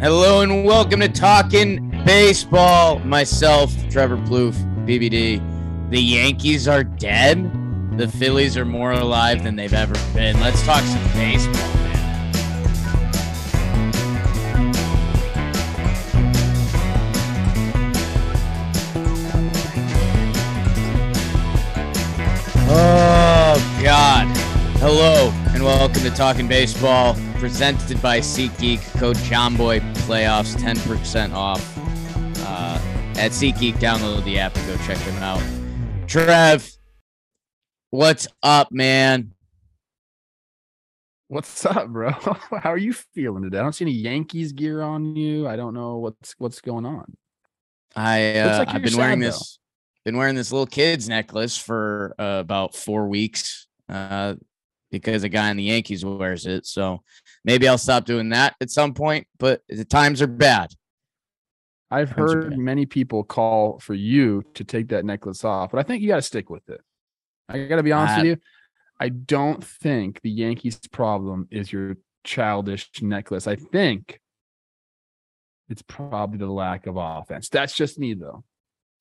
Hello and welcome to Talking Baseball. Myself, Trevor Plouffe, BBD. The Yankees are dead. The Phillies are more alive than they've ever been. Let's talk some baseball, man. Oh, God. Hello and welcome to Talking Baseball, presented by SeatGeek. Code Jomboy Playoffs, 10% off uh, at SeatGeek. Download the app and go check them out. Trev, what's up, man? What's up, bro? How are you feeling today? I don't see any Yankees gear on you. I don't know what's what's going on. I uh, like I've been wearing sad, this been wearing this little kid's necklace for uh, about four weeks uh, because a guy in the Yankees wears it. So maybe I'll stop doing that at some point. But the times are bad. I've Times heard bad. many people call for you to take that necklace off, but I think you got to stick with it. I got to be honest Uh, with you. I don't think the Yankees' problem is your childish necklace. I think it's probably the lack of offense. That's just me, though.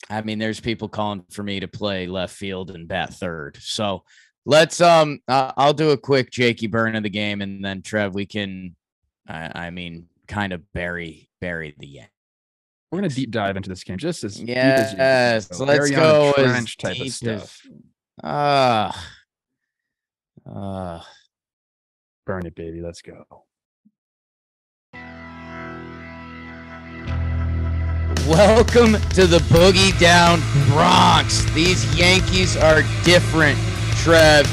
I mean, there's people calling for me to play left field and bat third. So let's um, uh, I'll do a quick Jakey burn of the game, and then Trev, we can, I, I mean, kind of bury bury the Yankees. We're gonna deep dive into this game just as deep as you can Yes, go. let's go Trench type of stuff. as- Ah, ah. Burn it, baby. Let's go. Welcome to the Boogie Down Bronx. These Yankees are different, Trev.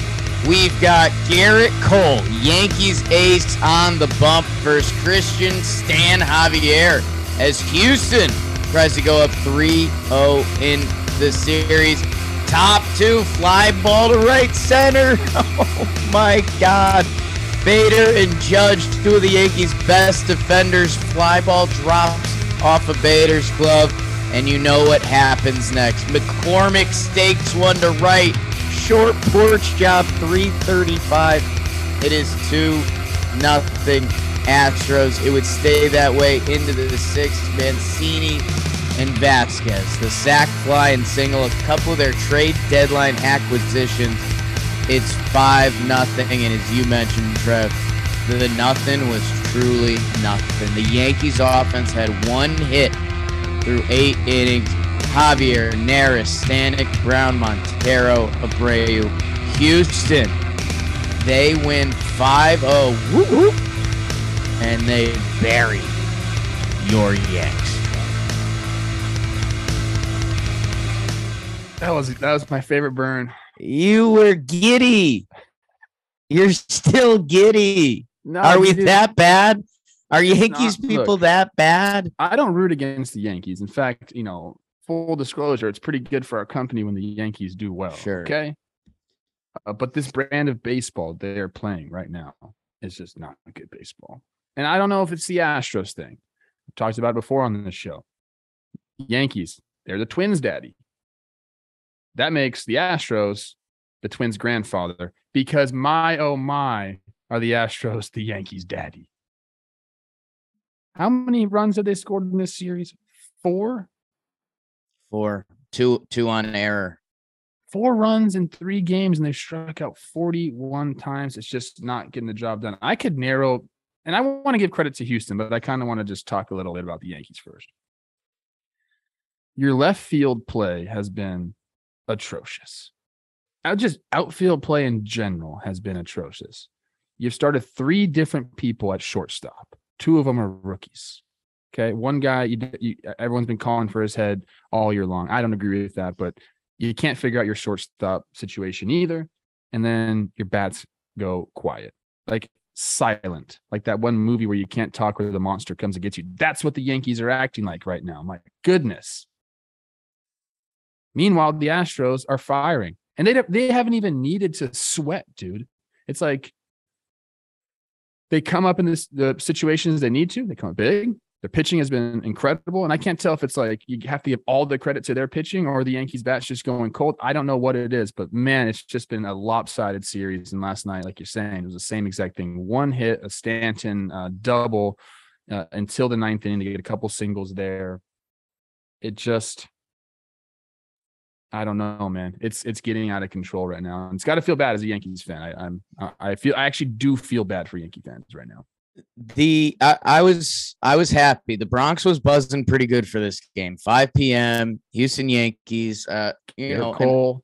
We've got Gerrit Cole, Yankees ace on the bump versus Cristian Stan Javier as Houston tries to go up 3 0 in the series. Top two, fly ball to right center. Oh my God. Bader and Judge, two of the Yankees' best defenders. Fly ball drops off of Bader's glove, and you know what happens next. McCormick stakes one to right. Short porch job, 335. It is 2 nothing Astros. It would stay that way into the sixth. Mancini and Vasquez. The sack fly and single, a couple of their trade deadline acquisitions. It's 5 nothing, and as you mentioned, Trev, the nothing was truly nothing. The Yankees offense had one hit through eight innings. Javier, Neris, Stanek, Brown, Montero, Abreu, Houston. They win 5-0. Whoop, whoop. And they bury your Yanks. That was that was my favorite burn. You were giddy. You're still giddy. No, Are we dude, that bad? Are Yankees not- people look. that bad? I don't root against the Yankees. In fact, you know, full disclosure, it's pretty good for our company when the Yankees do well. Sure. Okay. Uh, but this brand of baseball they're playing right now is just not good baseball. And I don't know if it's the Astros thing. I've talked about it before on this show. Yankees, they're the Twins' daddy. That makes the Astros the Twins' grandfather because my oh my are the Astros the Yankees' daddy. How many runs have they scored in this series? Four? Four, two, two on error. Four runs in three games, and they've struck out 41 times. It's just not getting the job done. I could narrow, and I want to give credit to Houston, but I kind of want to just talk a little bit about the Yankees first. Your left field play has been atrocious. Out just outfield play in general has been atrocious. You've started three different people at shortstop. Two of them are rookies. Okay, one guy you, you everyone's been calling for his head all year long. I don't agree with that, but you can't figure out your shortstop situation either. And then your bats go quiet. Like silent, like that one movie where you can't talk where the monster comes and gets you. That's what the Yankees are acting like right now. My goodness. Meanwhile, the Astros are firing, and they they haven't even needed to sweat, dude. It's like they come up in this the situations they need to. They come up big. Their pitching has been incredible, and I can't tell if it's like you have to give all the credit to their pitching or the Yankees bats just going cold. I don't know what it is, but man, it's just been a lopsided series. And last night, like you're saying, it was the same exact thing: one hit, a Stanton uh, double uh, until the ninth inning to get a couple singles there. It just I don't know, man. It's it's getting out of control right now. and It's got to feel bad as a Yankees fan. I, I'm I feel I actually do feel bad for Yankee fans right now. The I, I was I was happy. The Bronx was buzzing pretty good for this game. 5 p.m. Houston Yankees. Uh, you know, Cole.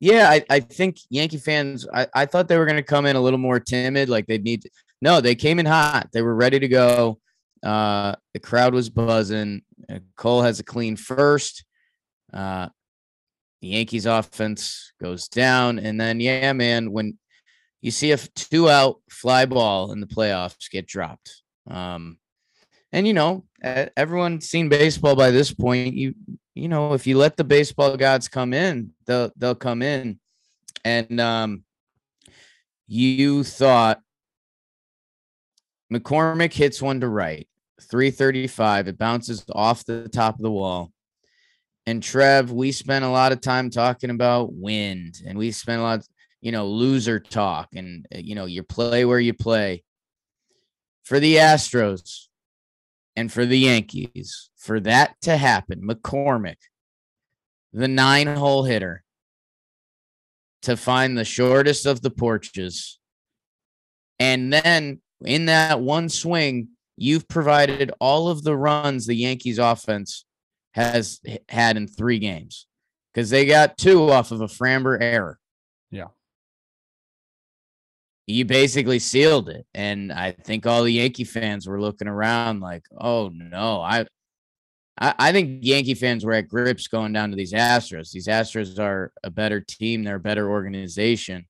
yeah, I, I think Yankee fans. I, I thought they were going to come in a little more timid, like they'd need. To, no, they came in hot. They were ready to go. Uh, the crowd was buzzing. Uh, Cole has a clean first. Uh, the Yankees offense goes down, and then yeah, man, when you see a two out fly ball in the playoffs get dropped, um, and you know everyone's seen baseball by this point. You you know if you let the baseball gods come in, they'll they'll come in, and um, you thought McCormick hits one to right, 335. It bounces off the top of the wall. And Trev, we spent a lot of time talking about wind and we spent a lot, you know, loser talk and, uh, you know, you play where you play. For the Astros and for the Yankees, for that to happen, McCormick, the nine hole hitter, to find the shortest of the porches. And then in that one swing, you've provided all of the runs the Yankees offense has had in three games because they got two off of a Framber error. You basically sealed it. And I think all the Yankee fans were looking around like, oh no, I I, I think Yankee fans were at grips going down to these Astros. These Astros are a better team, they're a better organization.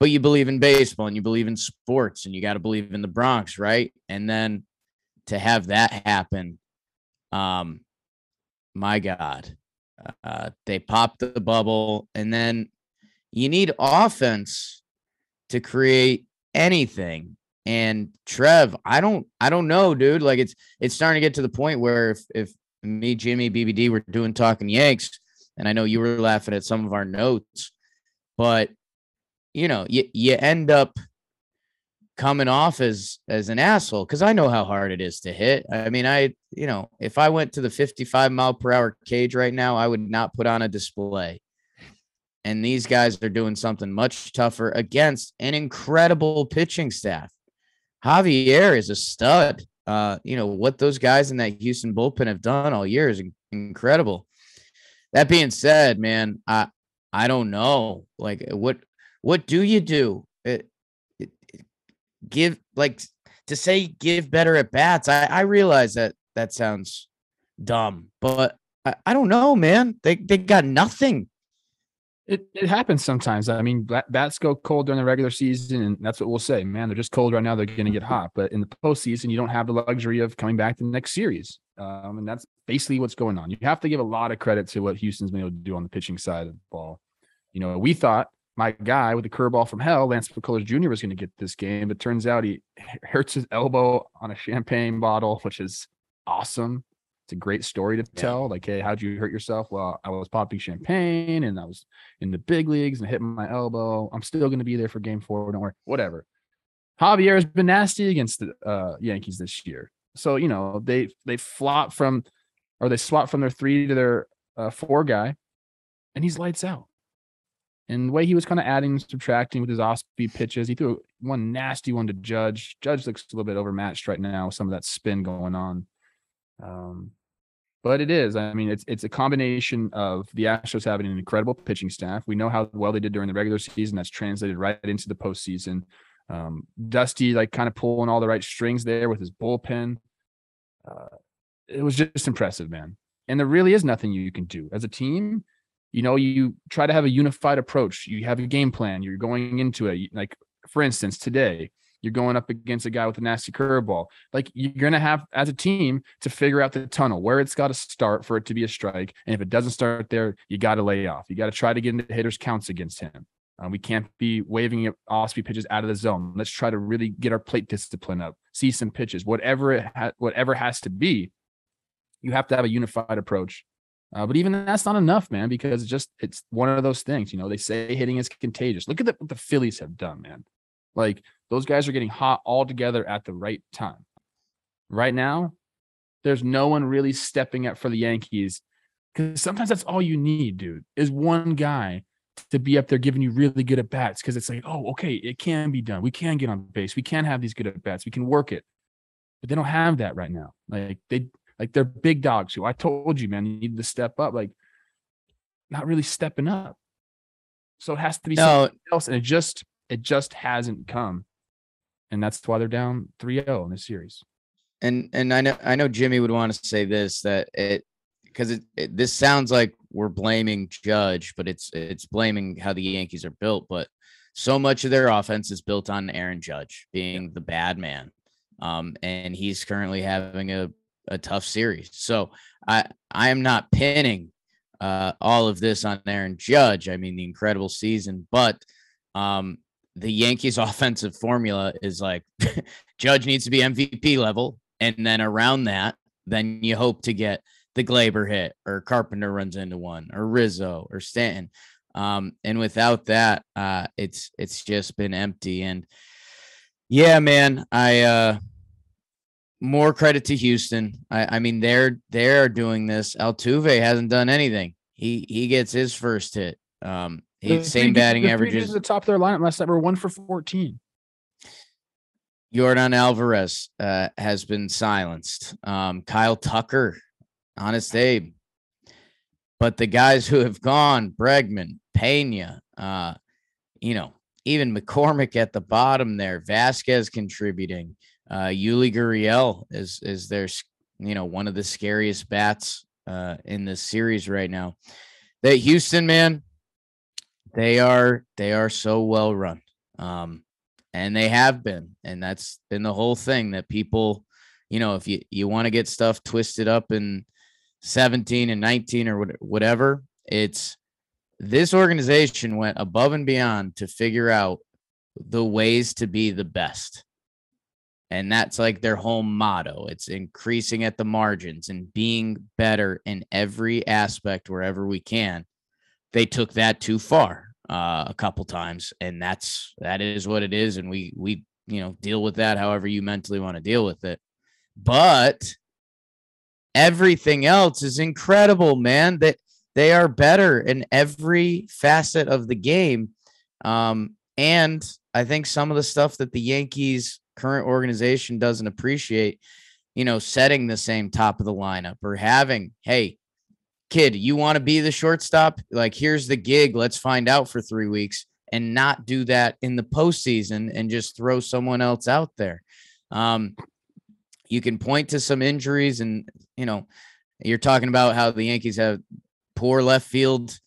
But you believe in baseball and you believe in sports and you got to believe in the Bronx, right? And then to have that happen, um, my God, uh, they popped the bubble, and then you need offense to create anything. And Trev, I don't, I don't know, dude. Like it's, it's starting to get to the point where if, if me, Jimmy, BBD were doing talking Yanks, and I know you were laughing at some of our notes, but you know, you you end up coming off as as an asshole because I know how hard it is to hit. I mean, I you know, if I went to the 55 mile per hour cage right now, I would not put on a display. And these guys are doing something much tougher against an incredible pitching staff. Javier is a stud. Uh, you know what those guys in that Houston bullpen have done all year is incredible. That being said, man, I I don't know. Like what what do you do? It, it, give like to say give better at bats. I I realize that that sounds dumb, but I, I don't know, man. They they got nothing. It it happens sometimes. I mean, bats go cold during the regular season, and that's what we'll say. Man, they're just cold right now. They're going to get hot, but in the postseason, you don't have the luxury of coming back to the next series. Um, and that's basically what's going on. You have to give a lot of credit to what Houston's been able to do on the pitching side of the ball. You know, we thought my guy with the curveball from hell, Lance McCullers Jr., was going to get this game, but turns out he hurts his elbow on a champagne bottle, which is awesome. A great story to Yeah. tell. Like, hey, how'd you hurt yourself? Well, I was popping champagne and I was in the big leagues and hitting my elbow. I'm still going to be there for game four. Don't worry. Whatever. Javier has been nasty against the uh, Yankees this year. So, you know, they they flop from or they swap from their three to their uh, four guy, and he's lights out. And the way he was kind of adding, subtracting with his off speed pitches, he threw one nasty one to Judge. Judge looks a little bit overmatched right now, with some of that spin going on. Um, but it is. I mean, it's it's a combination of the Astros having an incredible pitching staff. We know how well they did during the regular season. That's translated right into the postseason. Um, Dusty, like kind of pulling all the right strings there with his bullpen. Uh, it was just impressive, man. And there really is nothing you can do as a team. You know, you try to have a unified approach. You have a game plan. You're going into it. Like, for instance, today, You're going up against a guy with a nasty curveball. Like you're gonna have as a team to figure out the tunnel where it's got to start for it to be a strike. And if it doesn't start there, you got to lay off. You got to try to get into hitters counts against him. Uh, we can't be waving off speed pitches out of the zone. Let's try to really get our plate discipline up. See some pitches, whatever it ha- whatever has to be. You have to have a unified approach. Uh, but even that's not enough, man, because it's just it's one of those things. You know, they say hitting is contagious. Look at the, what the Phillies have done, man. Like those guys are getting hot all together at the right time. Right now, there's no one really stepping up for the Yankees because sometimes that's all you need, dude, is one guy to be up there giving you really good at bats because it's like, oh, okay, it can be done. We can get on base. We can have these good at bats. We can work it. But they don't have that right now. Like they like they're big dogs who I told you, man, you need to step up. Like not really stepping up. So it has to be no. something else. And it just it just hasn't come. And that's why they're down 3-0 in this series. And and I know I know Jimmy would want to say this that it because it, it, this sounds like we're blaming Judge, but it's it's blaming how the Yankees are built. But so much of their offense is built on Aaron Judge being the bad man, um, and he's currently having a a tough series. So I I am not pinning uh, all of this on Aaron Judge. I mean the incredible season, but um, the Yankees offensive formula is like Judge needs to be MVP level, and then around that, then you hope to get the Gleyber hit or Carpenter runs into one or Rizzo or Stanton. Um, and without that, uh, it's it's just been empty. And yeah, man, I uh more credit to Houston. I, I mean, they're they're doing this. Altuve hasn't done anything. He he gets his first hit. Um, he same batting averages. At the top of their lineup last night were one for fourteen. Yordan Alvarez uh, has been silenced. Um, Kyle Tucker Honest Abe. But the guys who have gone, Bregman, Pena, uh, you know, even McCormick at the bottom there, Vasquez contributing, uh, Yuli Gurriel is is their, you know, one of the scariest bats uh, in this series right now. That Houston man, they are they are so well run, um, and they have been, and that's been the whole thing that people, you know, if you you want to get stuff twisted up in 17 and 19 or whatever. It's this organization went above and beyond to figure out the ways to be the best. And that's like their whole motto. It's increasing at the margins and being better in every aspect wherever we can. They took that too far uh, a couple times, and that's that is what it is. And we we you know deal with that however you mentally want to deal with it. But everything else is incredible, man. That they, are better in every facet of the game. Um, and I think some of the stuff that the Yankees current organization doesn't appreciate, you know, setting the same top of the lineup or having, hey, kid, you want to be the shortstop? Like, here's the gig. Let's find out for three weeks and not do that in the postseason and just throw someone else out there. Um, you can point to some injuries and you know you're talking about how the Yankees have poor left field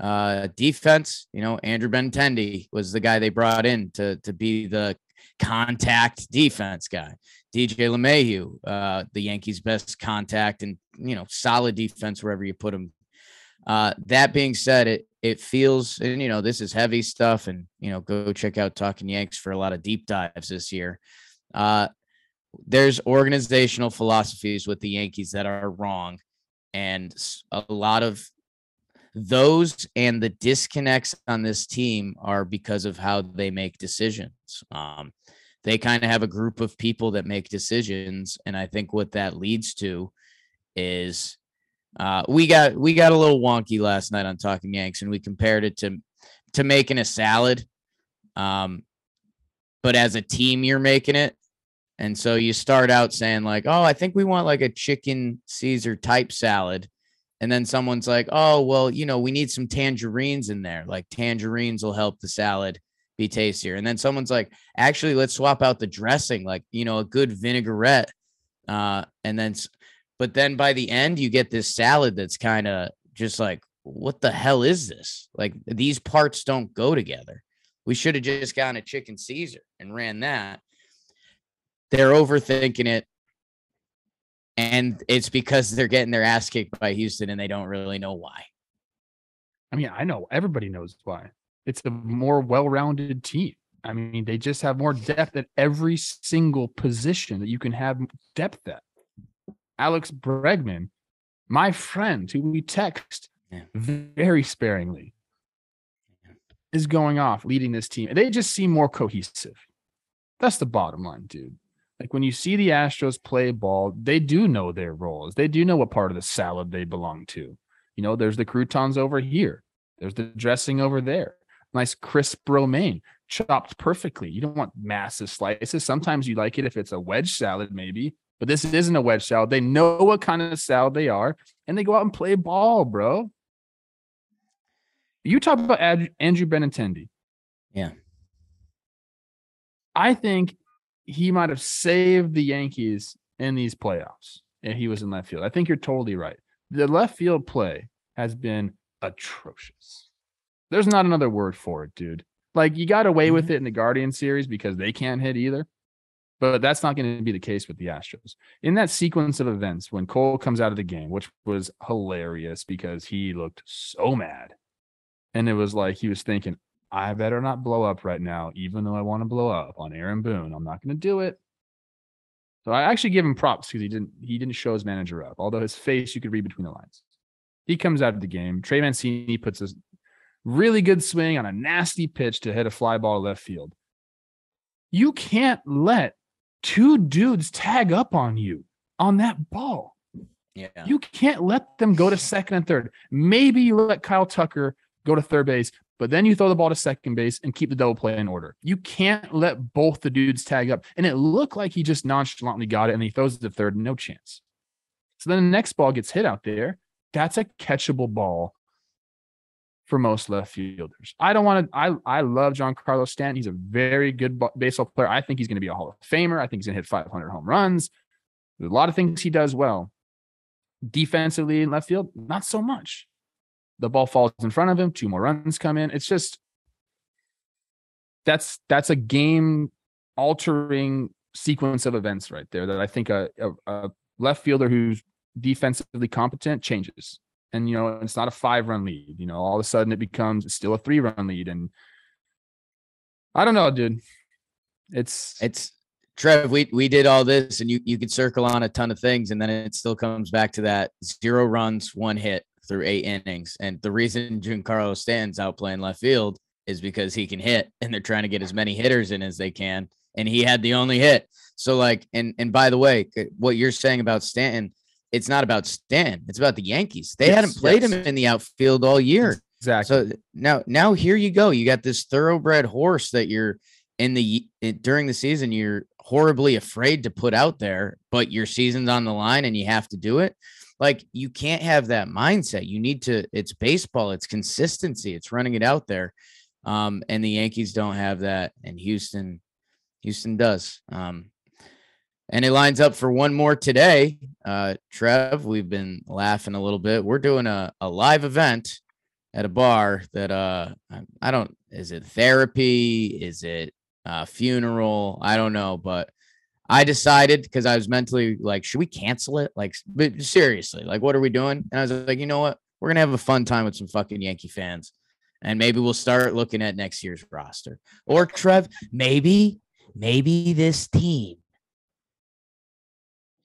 uh, defense. You know, Andrew Benintendi was the guy they brought in to to be the contact defense guy. DJ LeMahieu, uh, the Yankees' best contact and you know solid defense wherever you put him. Uh, that being said, it it feels and you know this is heavy stuff, and you know go check out Talking Yanks for a lot of deep dives this year. Uh, there's organizational philosophies with the Yankees that are wrong. And a lot of those and the disconnects on this team are because of how they make decisions. Um, they kind of have a group of people that make decisions. And I think what that leads to is uh, we got we got a little wonky last night on Talking Yanks, and we compared it to to making a salad. Um, but as a team, you're making it. And so you start out saying, like, oh, I think we want like a chicken Caesar type salad. And then someone's like, oh, well, you know, we need some tangerines in there. Like tangerines will help the salad be tastier. And then someone's like, actually, let's swap out the dressing, like, you know, a good vinaigrette. Uh, and then, but then by the end, you get this salad that's kind of just like, what the hell is this? Like, these parts don't go together. We should have just gotten a chicken Caesar and ran that. they're overthinking it. And it's because they're getting their ass kicked by Houston and they don't really know why. I mean, I know everybody knows why. It's a more well-rounded team. I mean, they just have more depth at every single position that you can have depth at. Alex Bregman, my friend who we text Yeah. very sparingly, is going off leading this team. They just seem more cohesive. That's the bottom line, dude. Like when you see the Astros play ball, they do know their roles. They do know what part of the salad they belong to. You know, there's the croutons over here. There's the dressing over there. Nice crisp romaine, chopped perfectly. You don't want massive slices. Sometimes you like it if it's a wedge salad, maybe, but this isn't a wedge salad. They know what kind of salad they are, and they go out and play ball, bro. You talk about Andrew Benintendi. Yeah. I think he might have saved the Yankees in these playoffs if he was in left field. I think you're totally right. The left field play has been atrocious. There's not another word for it, dude. Like you got away with mm-hmm. it in the Guardian series because they can't hit either. But that's not going to be the case with the Astros. In that sequence of events, when Cole comes out of the game, which was hilarious because he looked so mad. And it was like he was thinking, I better not blow up right now, even though I want to blow up on Aaron Boone. I'm not going to do it. So I actually give him props because he didn't he didn't show his manager up. Although his face you could read between the lines. He comes out of the game. Trey Mancini puts a really good swing on a nasty pitch to hit a fly ball left field. You can't let two dudes tag up on you on that ball. Yeah. You can't let them go to second and third. Maybe you let Kyle Tucker go to third base, but then you throw the ball to second base and keep the double play in order. You can't let both the dudes tag up. And it looked like he just nonchalantly got it and he throws it to third, no chance. So then the next ball gets hit out there. That's a catchable ball for most left fielders. I don't want to. I I love Giancarlo Stanton. He's a very good baseball player. I think he's going to be a Hall of Famer. I think he's going to hit 500 home runs. There's a lot of things he does well. Defensively in left field, not so much. The ball falls in front of him. Two more runs come in. It's just that's that's a game altering sequence of events right there that I think a, a, a left fielder who's defensively competent changes. And you know, it's not a five run lead. You know, all of a sudden it becomes still a three run lead. And I don't know, dude. It's It's Trev, we we did all this and you you could circle on a ton of things and then it still comes back to that zero runs, one hit through eight innings. And the reason Giancarlo Stanton's out playing left field is because he can hit and they're trying to get as many hitters in as they can. And he had the only hit. So like and and by the way, uh, what you're saying about Stanton, it's not about Stanton, it's about the Yankees. They Yes, hadn't played yes. him in the outfield all year. exactly. So now, now here you go. You got this thoroughbred horse that you're in the in, during the season. You're horribly afraid to put out there, but your season's on the line and you have to do it. Like you can't have that mindset. You need to. It's baseball. It's consistency. It's running it out there. Um, and the Yankees don't have that, and Houston, Houston does. Um, and it lines up for one more today. Uh, Trev, we've been laughing a little bit. We're doing a, a live event at a bar that uh I- don't is it therapy is it uh funeral I don't know but I decided because I was mentally like should we cancel it? Like but seriously like what are we doing? And I was like you know what? We're gonna have a fun time with some fucking Yankee fans and maybe we'll start looking at next year's roster. Or Trev maybe maybe this team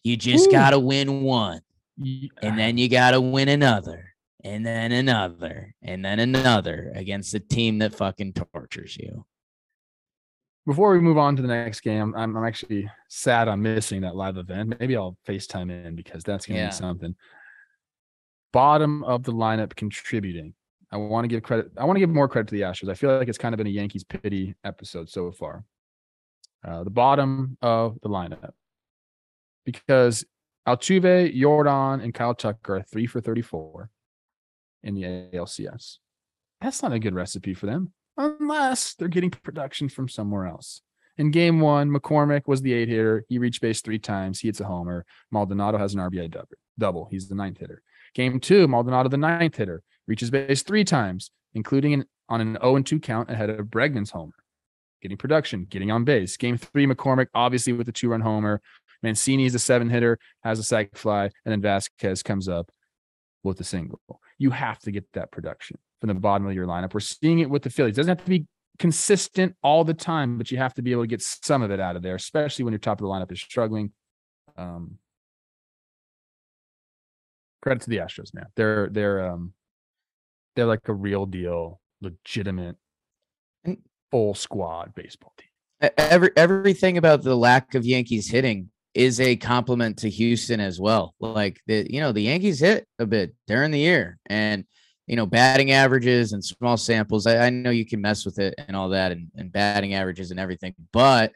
you just gotta win one and ah. then you got to win another and then another and then another against the team that fucking tortures you before we move on to the next game, I'm, I'm actually sad I'm missing that live event. Maybe I'll FaceTime in because that's going to Yeah. be something. Bottom of the lineup contributing. I want to give credit. I want to give more credit to the Astros. I feel like it's kind of been a Yankees pity episode so far. Uh, the bottom of the lineup because Altuve, Yordan, and Kyle Tucker are three for 34 in the ALCS. That's not a good recipe for them unless they're getting production from somewhere else. In game one, McCormick was the eight hitter. He reached base three times. He hits a homer. Maldonado has an RBI double. He's the ninth hitter. Game two, Maldonado, the ninth hitter, reaches base three times, including an, on an 0 2 count ahead of Bregman's homer. getting production, getting on base. Game three, McCormick, obviously with the two run homer. Mancini is a seven hitter, has a sac fly, and then Vasquez comes up with a single. You have to get that production from the bottom of your lineup. We're seeing it with the Phillies. It doesn't have to be consistent all the time, but you have to be able to get some of it out of there, especially when your top of the lineup is struggling. Um, credit to the Astros, man. They're they're um they're like a real deal, legitimate, full squad baseball team. Every everything about the lack of Yankees hitting is a compliment to Houston as well. Like the you know the Yankees hit a bit during the year, and you know batting averages and small samples. I, I know you can mess with it and all that, and, and batting averages and everything, but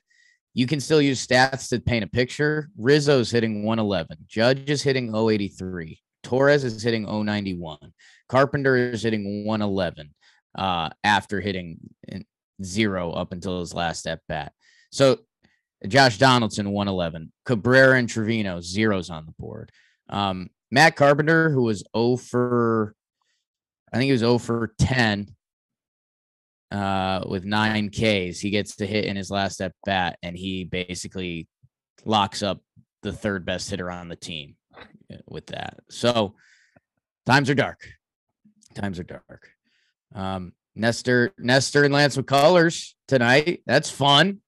you can still use stats to paint a picture. Rizzo's hitting 111. Judge is hitting 083. Torres is hitting 091. Carpenter is hitting 111 uh, after hitting zero up until his last at bat. So Josh Donaldson 111. Cabrera and Trevino zeros on the board. Um, Matt Carpenter, who was 0 for, I think he was 0 for 10 uh, with nine Ks. He gets to hit in his last at bat, and he basically locks up the third best hitter on the team uh, with that. So times are dark. Times are dark. Um, Nestor, Nestor, and Lance McCullers tonight. That's fun.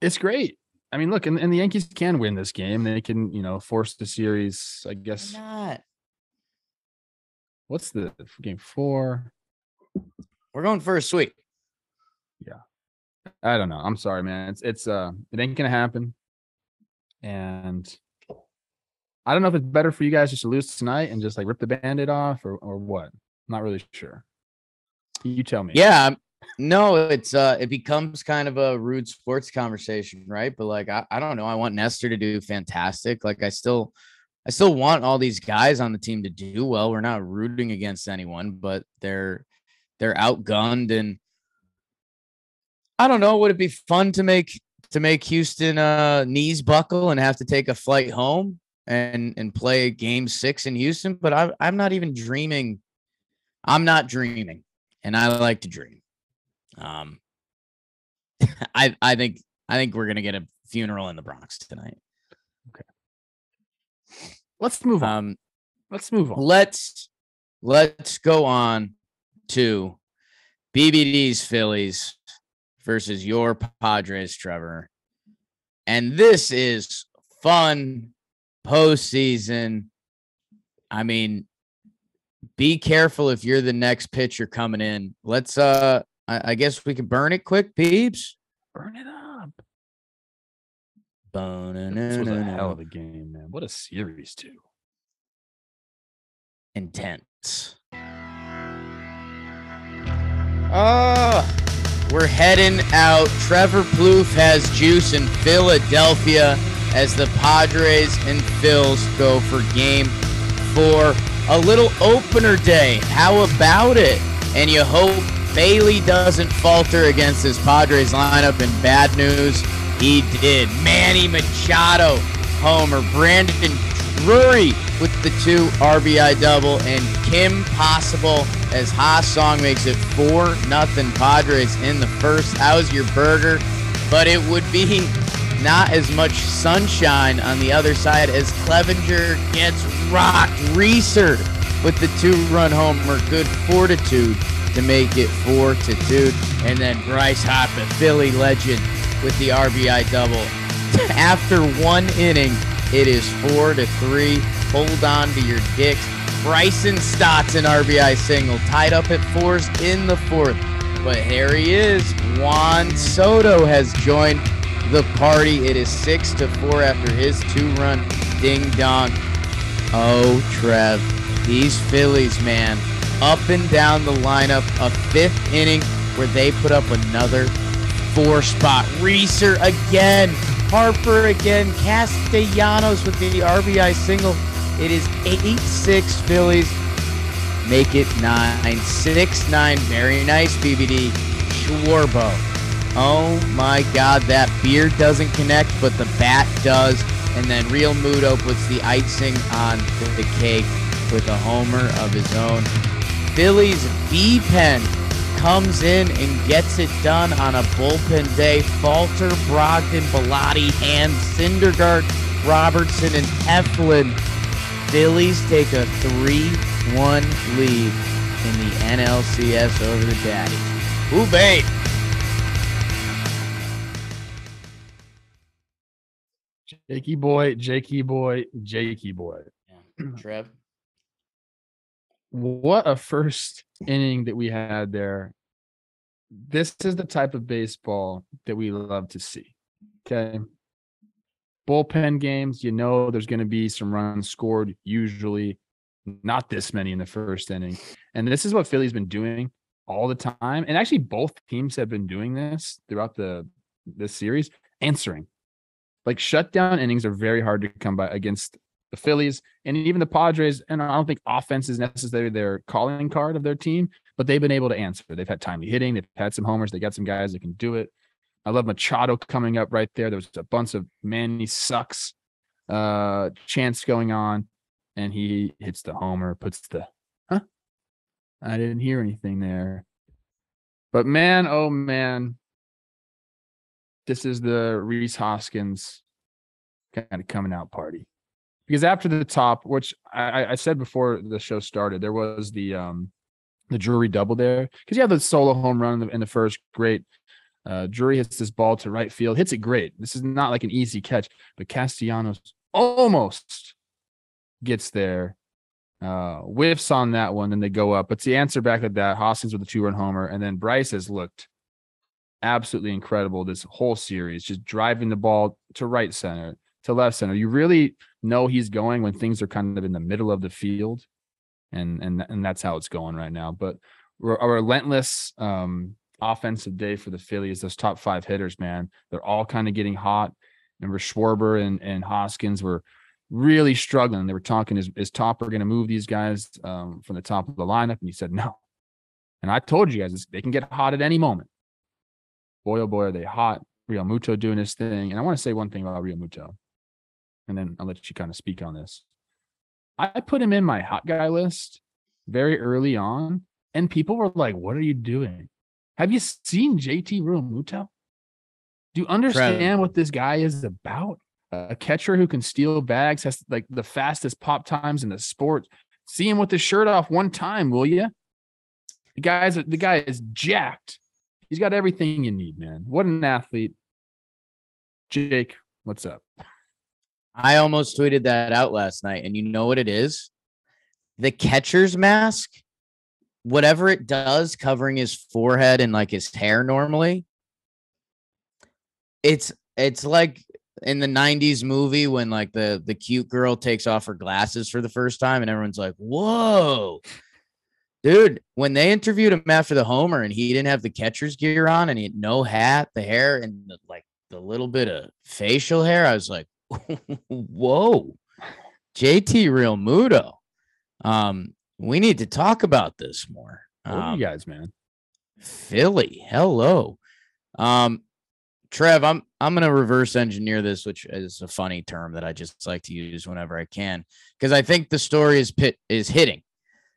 It's great. I mean, look, and, and the Yankees can win this game. They can, you know, force the series. I guess. not. What's the game four? We're going for a sweep. Yeah. I don't know. I'm sorry, man. It's it's uh it ain't gonna happen. And I don't know if it's better for you guys just to lose tonight and just like rip the band-aid off or or what. I'm not really sure. You tell me. Yeah. No, it's uh it becomes kind of a rude sports conversation, right? But like I, I don't know. I want Nestor to do fantastic. Like I still I still want all these guys on the team to do well. We're not rooting against anyone, but they're they're outgunned and I don't know. Would it be fun to make to make Houston uh, knees buckle and have to take a flight home and and play game six in Houston? But I, I'm not even dreaming. I'm not dreaming, and I like to dream. Um, I I think I think we're gonna get a funeral in the Bronx tonight. Let's move on. Um, let's move on. Let's let's go on to BBD's Phillies versus your Padres, Trevor. And this is fun postseason. I mean, be careful if you're the next pitcher coming in. Let's uh I, I guess we can burn it quick, peeps. Burn it up. This was a hell of a game, man. What a series, too. Intense. Oh, we're heading out. Trevor Plouffe has juice in Philadelphia as the Padres and Phils go for game four. A little opener day. How about it? And you hope Bailey doesn't falter against his Padres lineup. And bad news, he did. Manny Machado, homer. Brandon Drury with the two RBI double, and Kim Possible as Ha-Seong makes it 4 nothing Padres in the first. How's your burger? But it would be not as much sunshine on the other side as Clevinger gets rocked. Reeser with the two-run homer. Good fortitude to make it 4 to 2. And then Bryce Harper, Philly legend, with the RBI double. After one inning, it is four to three. Hold on to your dicks. Bryson Stott's an RBI single, tied up at fours in the fourth. But here he is. Juan Soto has joined the party. It is six to four after his two-run ding dong. Oh, Trev, these Phillies, man, up and down the lineup. A fifth inning where they put up another four spot. Reeser again Harper again. Castellanos with the RBI single. It is 8 6 Phillies. Make it 9 6 9. Very nice, BBD. Schwarbo. Oh my God, that beard doesn't connect, but the bat does. And then Realmuto puts the icing on the cake with a homer of his own. Phillies B pen comes in and gets it done on a bullpen day. Falter, Brogdon, Bellotti, and Syndergaard, Robertson, and Eflin. Phillies take a 3 1 lead in the NLCS over the Daddies. Ooh, babe. Jakey boy, Jakey boy, Jakey boy. Yeah. Trev. What a first inning that we had there. This is the type of baseball that we love to see. Okay. Bullpen games, you know, there's going to be some runs scored, usually not this many in the first inning. And this is what Philly's been doing all the time. And actually, both teams have been doing this throughout the this series, answering. Like shutdown innings are very hard to come by against the Phillies and even the Padres. And I don't think offense is necessarily their calling card of their team, but they've been able to answer. They've had timely hitting, they've had some homers, they got some guys that can do it. I love Machado coming up right there. There was a bunch of Manny sucks uh chance going on, and he hits the homer, puts the huh. I didn't hear anything there. But man, oh man, this is the Rhys Hoskins kind of coming out party. Because after the top, which I, I said before the show started, there was the um the Drury double there. Because you have the solo home run in the, in the first, great. Uh, hits this ball to right field, hits it great. This is not like an easy catch, but Castellanos almost gets there, uh, whiffs on that one, then they go up. But the answer back at that, Hoskins with a two run homer, and then Bryce has looked absolutely incredible this whole series, just driving the ball to right center, to left center. You really know he's going when things are kind of in the middle of the field. And and and that's how it's going right now. But a relentless um, offensive day for the Phillies. Those top five hitters, man, they're all kind of getting hot. Remember Schwarber and, and Hoskins were really struggling. They were talking, is, is Topper going to move these guys um, from the top of the lineup? And he said, no. And I told you guys, they can get hot at any moment boy oh boy are they hot. Realmuto doing his thing. And I want to say one thing about Realmuto, and then I'll let you kind of speak on this. I put him in my hot guy list very early on, and people were like, What are you doing? Have you seen JT Realmuto? Do you understand what this guy is about? A catcher who can steal bags has like the fastest pop times in the sport. See him with his shirt off one time, will you? The guy's the guy is jacked. He's got everything you need, man. What an athlete. Jake, what's up? I almost tweeted that out last night, and you know what it is? The catcher's mask, whatever it does, covering his forehead and like his hair normally. It's it's like in the 90s movie when like the the cute girl takes off her glasses for the first time and everyone's like, whoa, dude, when they interviewed him after the homer and he didn't have the catcher's gear on and he had no hat, the hair, and the, like the little bit of facial hair, I was like, whoa, JT Realmuto. Um, we need to talk about this more. What um, you guys, man? Philly, hello. Um, Trev, I'm I'm gonna reverse engineer this, which is a funny term that I just like to use whenever I can, because I think the story is pit is hitting.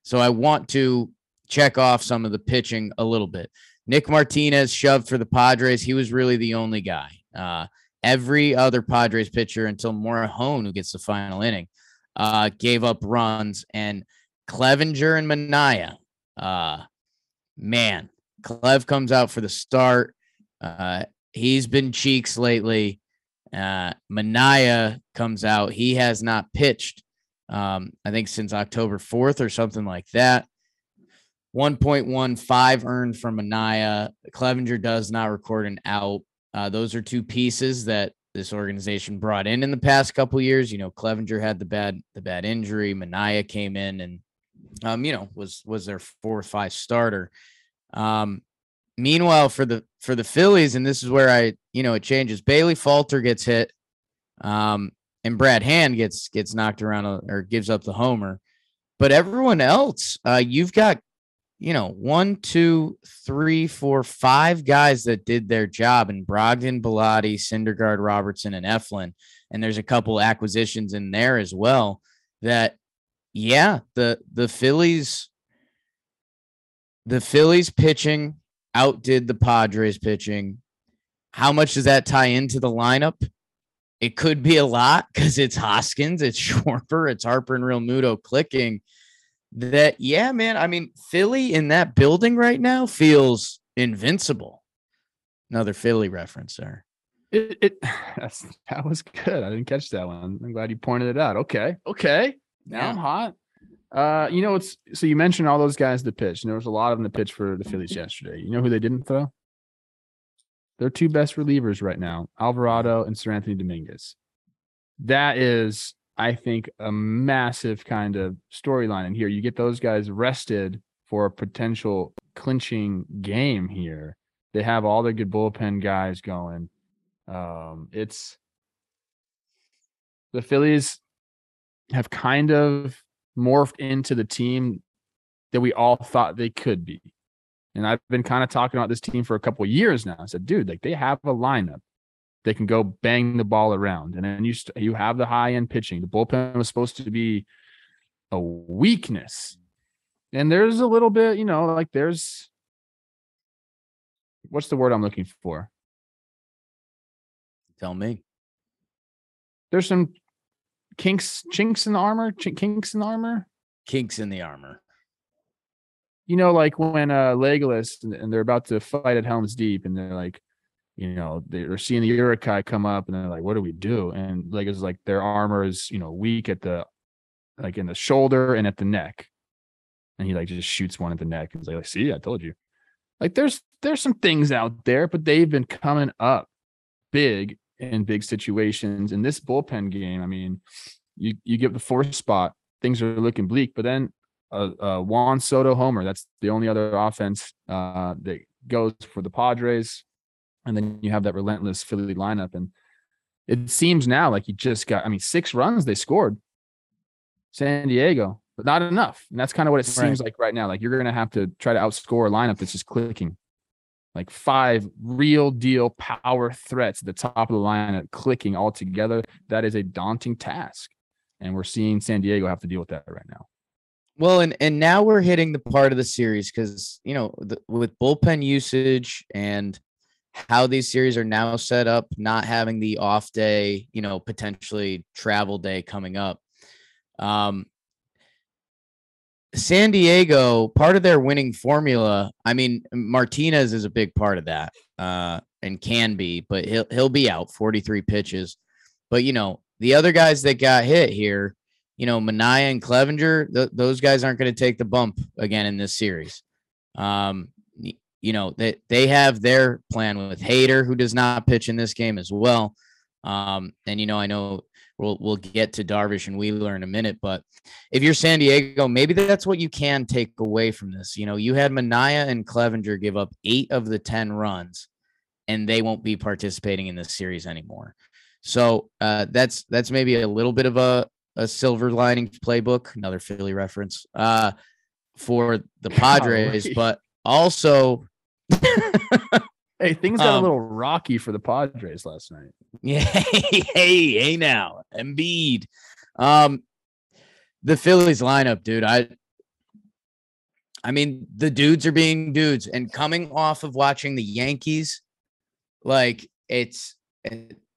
So I want to check off some of the pitching a little bit. Nick Martinez shoved for the Padres. He was really the only guy. Uh, every other Padres pitcher until Morejon, who gets the final inning, uh, gave up runs. And Clevinger and Manaea, uh, man, Clev comes out for the start. Uh, he's been cheeks lately. Uh, Manaea comes out. He has not pitched um, I think since October 4th or something like that. 1.15 earned from Manaea. Clevinger does not record an out. Uh, those are two pieces that this organization brought in in the past couple years. You know, Clevinger had the bad the bad injury. Manaea came in and um, you know was was their four or five starter. Um, meanwhile, for the for the Phillies, and this is where I you know it changes. Bailey Falter gets hit. Um, and Brad Hand gets gets knocked around or gives up the homer. But everyone else, uh, you've got, you know, one, two, three, four, five guys that did their job, and Brogdon, Bellotti, Syndergaard, Robertson, and Eflin. And there's a couple acquisitions in there as well. That, yeah, the the Phillies the Phillies pitching outdid the Padres pitching. How much does that tie into the lineup? It could be a lot because it's Hoskins, it's Schwarber, it's Harper and Realmuto clicking. That yeah, man. I mean, Philly in that building right now feels invincible. Another Philly reference there. It, it that's that was good. I didn't catch that one. I'm glad you pointed it out. Okay, okay. Now Yeah. I'm hot. Uh, you know it's so you mentioned all those guys that pitched, and there was a lot of them that pitched for the Phillies yesterday. You know who they didn't throw? Their two best relievers right now, Alvarado and Seranthony Dominguez. That is, I think, a massive kind of storyline in here. You get those guys rested for a potential clinching game here. They have all their good bullpen guys going. Um, it's the Phillies have kind of morphed into the team that we all thought they could be. And I've been kind of talking about this team for a couple years now. I said, dude, like they have a lineup. They can go bang the ball around. And then you st- you have the high end pitching. The bullpen was supposed to be a weakness. And there's a little bit, you know, like there's what's the word I'm looking for? Tell me. there's some kinks chinks in the armor chink, kinks in the armor Kinks in the armor. you know like when uh legolas and they're about to fight at helm's deep and they're like you know they're seeing the Uruk-hai come up and they're like what do we do? And like it's like their armor is you know weak at the like in the shoulder and at the neck. And he like just shoots one at the neck and he's like see i told you. Like there's there's some things out there but they've been coming up big in big situations. In this bullpen game i mean you you give the fourth spot things are looking bleak but then uh, uh juan soto homer that's the only other offense uh that goes for the padres and then you have that relentless philly lineup and it seems now like you just got i mean six runs they scored san diego but not enough and that's kind of what it seems Right. like right now like you're gonna have to try to outscore a lineup that's just clicking like five real deal power threats at the top of the lineup clicking all together. That is a daunting task. And we're seeing San Diego have to deal with that right now. Well, and and now we're hitting the part of the series because you know the, with bullpen usage and how these series are now set up, not having the off day, you know, potentially travel day coming up. Um, San Diego, part of their winning formula. I mean, Martinez is a big part of that, uh, and can be, but he'll he'll be out 43 pitches. But you know, the other guys that got hit here, you know, Manaea and Clevinger, th- those guys aren't going to take the bump again in this series. Um, you know, they, they have their plan with Hader, who does not pitch in this game as well. Um, and, you know, I know we'll, we'll get to Darvish and Wheeler in a minute, but if you're San Diego, maybe that's what you can take away from this. You know, you had Manaea and Clevinger give up eight of the 10 runs, and they won't be participating in this series anymore. So uh, that's that's maybe a little bit of a, a silver lining playbook, another Philly reference uh, for the Padres, but also, Hey, things got Um, a little rocky for the Padres last night. yeah, hey, hey, hey, now Embiid, um, the Phillies lineup, dude. I, I mean, the dudes are being dudes, and coming off of watching the Yankees, like it's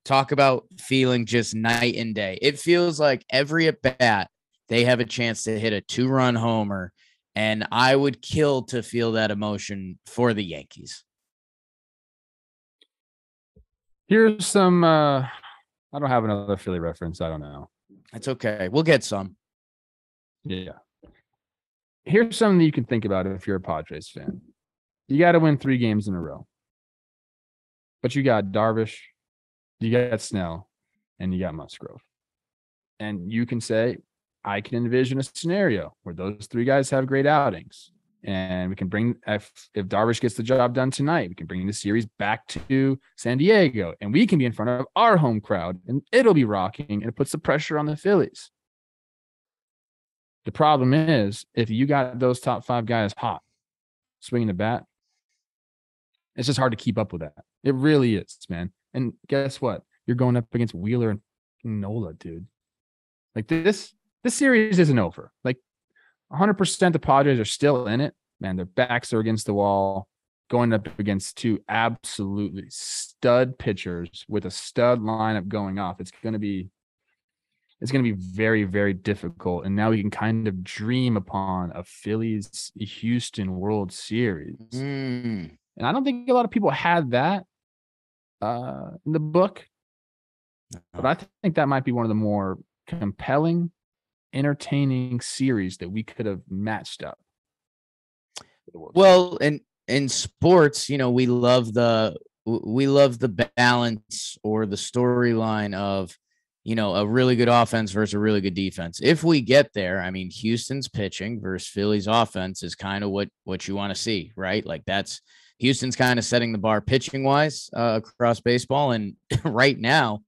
talk about feeling just night and day. It feels like every at bat they have a chance to hit a two run homer, and I would kill to feel that emotion for the Yankees. Here's some uh I don't have another Philly reference. I don't know. That's okay. We'll get some. Yeah. Here's something that you can think about if you're a Padres fan. You got to win three games in a row. But you got Darvish, you got Snell, and you got Musgrove. And you can say, I can envision a scenario where those three guys have great outings. And we can bring if if Darvish gets the job done tonight, we can bring the series back to San Diego and we can be in front of our home crowd and it'll be rocking and it puts the pressure on the Phillies. The problem is if you got those top five guys hot, swinging the bat, it's just hard to keep up with that. It really is, man. And guess what? You're going up against Wheeler and Nola, dude. Like this, this series isn't over. Like 100% the Padres are still in it, man, their backs are against the wall, going up against two absolutely stud pitchers with a stud lineup going off. It's going to be it's going to be very, very difficult. And now we can kind of dream upon a Phillies Houston World Series. Mm. And I don't think a lot of people had that uh, in the book, but I think that might be one of the more compelling, entertaining series that we could have matched up. for the World Well, in in sports, you know, we love the we love the balance or the storyline of you know a really good offense versus a really good defense. If we get there, I mean, Houston's pitching versus Philly's offense is kind of what what you want to see, right? Like that's Houston's kind of setting the bar pitching wise uh, across baseball, and right now,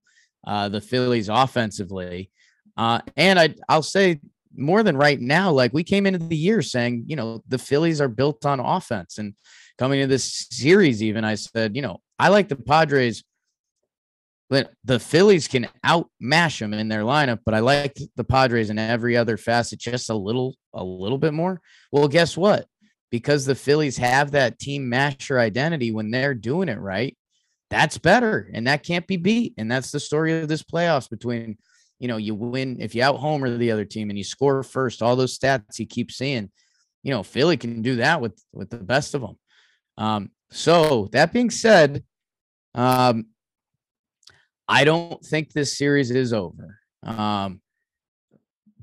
uh, the Phillies offensively, uh, and I I'll say more than right now. Like we came into the year saying, you know, the Phillies are built on offense, and coming into this series, even I said, you know, I like the Padres. But the Phillies can outmash them in their lineup, but I like the Padres in every other facet just a little, a little bit more. Well, guess what? Because the Phillies have that team masher identity when they're doing it right, that's better, and that can't be beat. And that's the story of this playoffs between you know, you win if you out homer the other team and you score first, all those stats you keep seeing, you know, Philly can do that with with the best of them. Um, so that being said, um, I don't think this series is over. Um,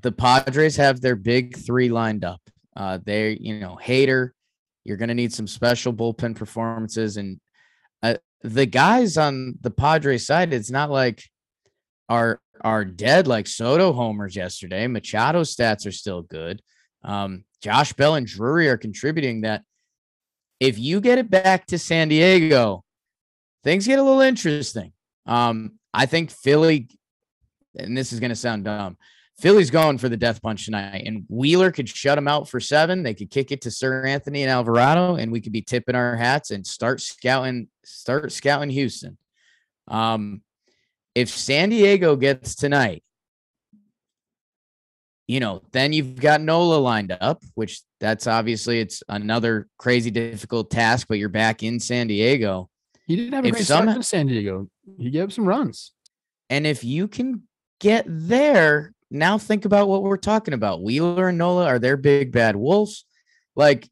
the Padres have their big three lined up. Uh, they, you know, Hader, you're going to need some special bullpen performances, and uh, the guys on the Padres side, it's not like are are dead like Soto homers yesterday. Machado stats are still good. Um, Josh Bell and Drury are contributing that. If you get it back to San Diego, things get a little interesting. Um, I think Philly, and this is going to sound dumb, Philly's going for the death punch tonight, and Wheeler could shut them out for seven. They could kick it to Seranthony and Alvarado, and we could be tipping our hats and start scouting, start scouting Houston. Um, if San Diego gets tonight, you know, then you've got Nola lined up, which that's obviously it's another crazy difficult task, but you're back in San Diego. He didn't have a If great some- start in San Diego. He gave up some runs. And if you can get there, now think about what we're talking about. Wheeler and Nola are their big bad wolves. Like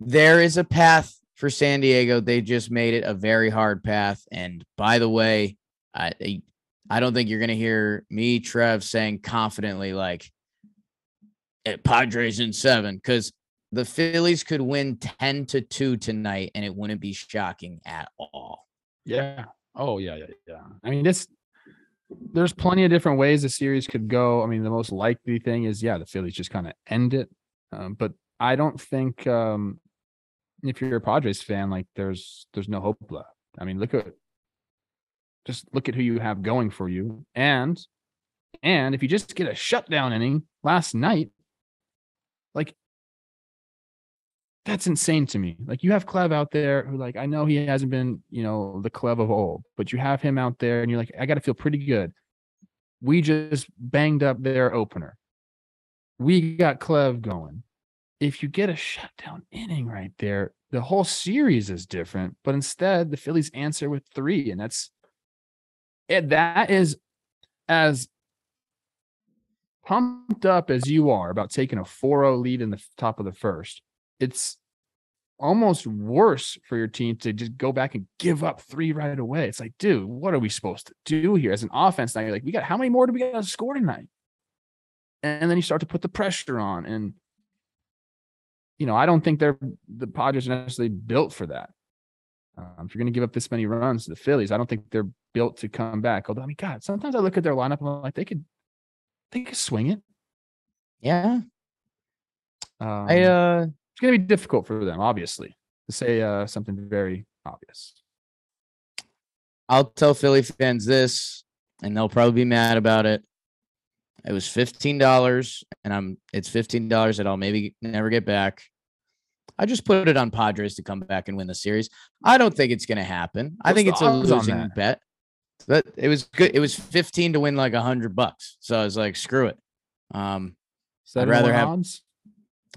there is a path for San Diego. They just made it a very hard path. And by the way, I I don't think you're gonna hear me, Trev, saying confidently like eh, Padres in seven, because the Phillies could win 10 to 2 tonight and it wouldn't be shocking at all. Yeah. Oh yeah, yeah, yeah. I mean, this there's plenty of different ways the series could go. I mean, the most likely thing is yeah, the Phillies just kind of end it. Um, but I don't think um if you're a Padres fan, like there's there's no hope left. I mean, look at just look at who you have going for you. And and if you just get a shutdown inning last night, like that's insane to me. Like you have Clev out there who like I know he hasn't been, you know, the Clev of old, but you have him out there and you're like, I gotta feel pretty good. We just banged up their opener. We got Clev going. If you get a shutdown inning right there, the whole series is different. But instead, the Phillies answer with three, and that's That is as pumped up as you are about taking a 4-0 lead in the top of the first it's almost worse for your team to just go back and give up three right away. It's like, dude, what are we supposed to do here as an offense? Now you're like, we got how many more do we got to score tonight? And then you start to put the pressure on. And you know, I don't think they're the Padres are necessarily built for that. Um, if you're going to give up this many runs to the Phillies, I don't think they're built to come back. Although, I mean, God, sometimes I look at their lineup and I'm like, they could, they could swing it. Yeah. Um, I uh it's going to be difficult for them, obviously, to say uh, something very obvious. I'll tell Philly fans this, and they'll probably be mad about it. It was fifteen dollars, and I'm it's fifteen dollars that I'll maybe never get back. I just put it on Padres to come back and win the series. I don't think it's going to happen. I think it's a losing bet. But it was good. It was fifteen to win like a hundred bucks. So I was like, screw it. Um, Seven rather more have- odds?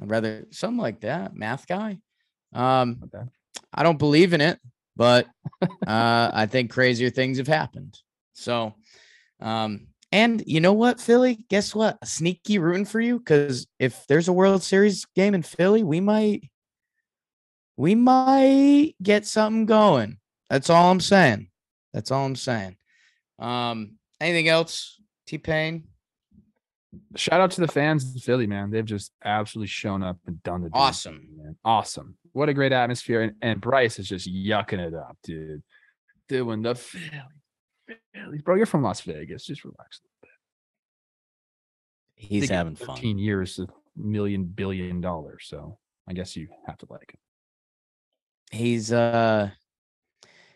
rather something like that. Math guy. Um, Okay. I don't believe in it, but uh, I think crazier things have happened. So, um, and you know what, Philly? Guess what? A sneaky rooting for you because if there's a World Series game in Philly, we might, we might get something going. That's all I'm saying. That's all I'm saying. Um, anything else, T Pain? Shout out to the fans in Philly, man. They've just absolutely shown up and done the Awesome. thing, man. Awesome. What a great atmosphere. And, and Bryce is just yucking it up, dude. Doing the Philly. Philly. Bro, you're from Las Vegas. Just relax. He's Think of having fun. 15 years, a million billion dollars. So I guess you have to like it. He's uh,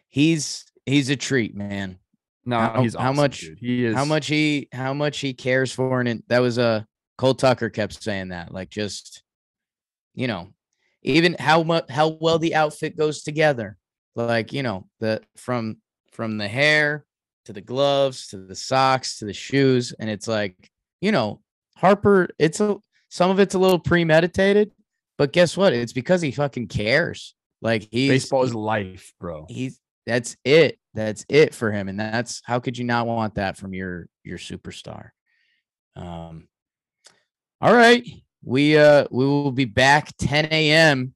he's he's a treat, man. No, How- he's how much- dude. He is how much he how much he cares for and it, that was a Cole Tucker kept saying that like just you know even how much how well the outfit goes together like you know the from from the hair to the gloves to the socks to the shoes and it's like you know Harper it's a some of it's a little premeditated but guess what it's because he fucking cares like he's baseball is life, bro. he's that's it that's it for him and that's how could you not want that from your your superstar um all right we uh we will be back 10 a.m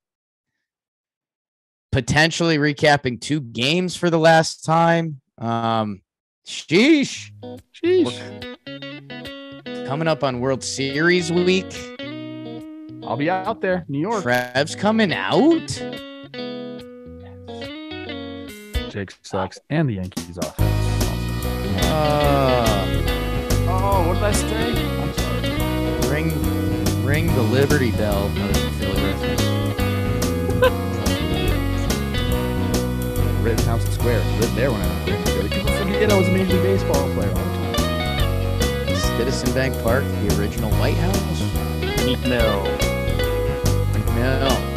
potentially recapping two games for the last time um sheesh Sheesh. coming up on world series week I'll be out there, New York. Trev's coming out Jake sucks, and the Yankees offense. uh Oh, what did I say? I'm sorry. ring ring the liberty bell That was a Philly reference. Rittenhouse Square. Lived there when I was a kid. People forget I was a Major League Baseball player all the time. Citizen Bank Park, the original White House. Meat Mill. No.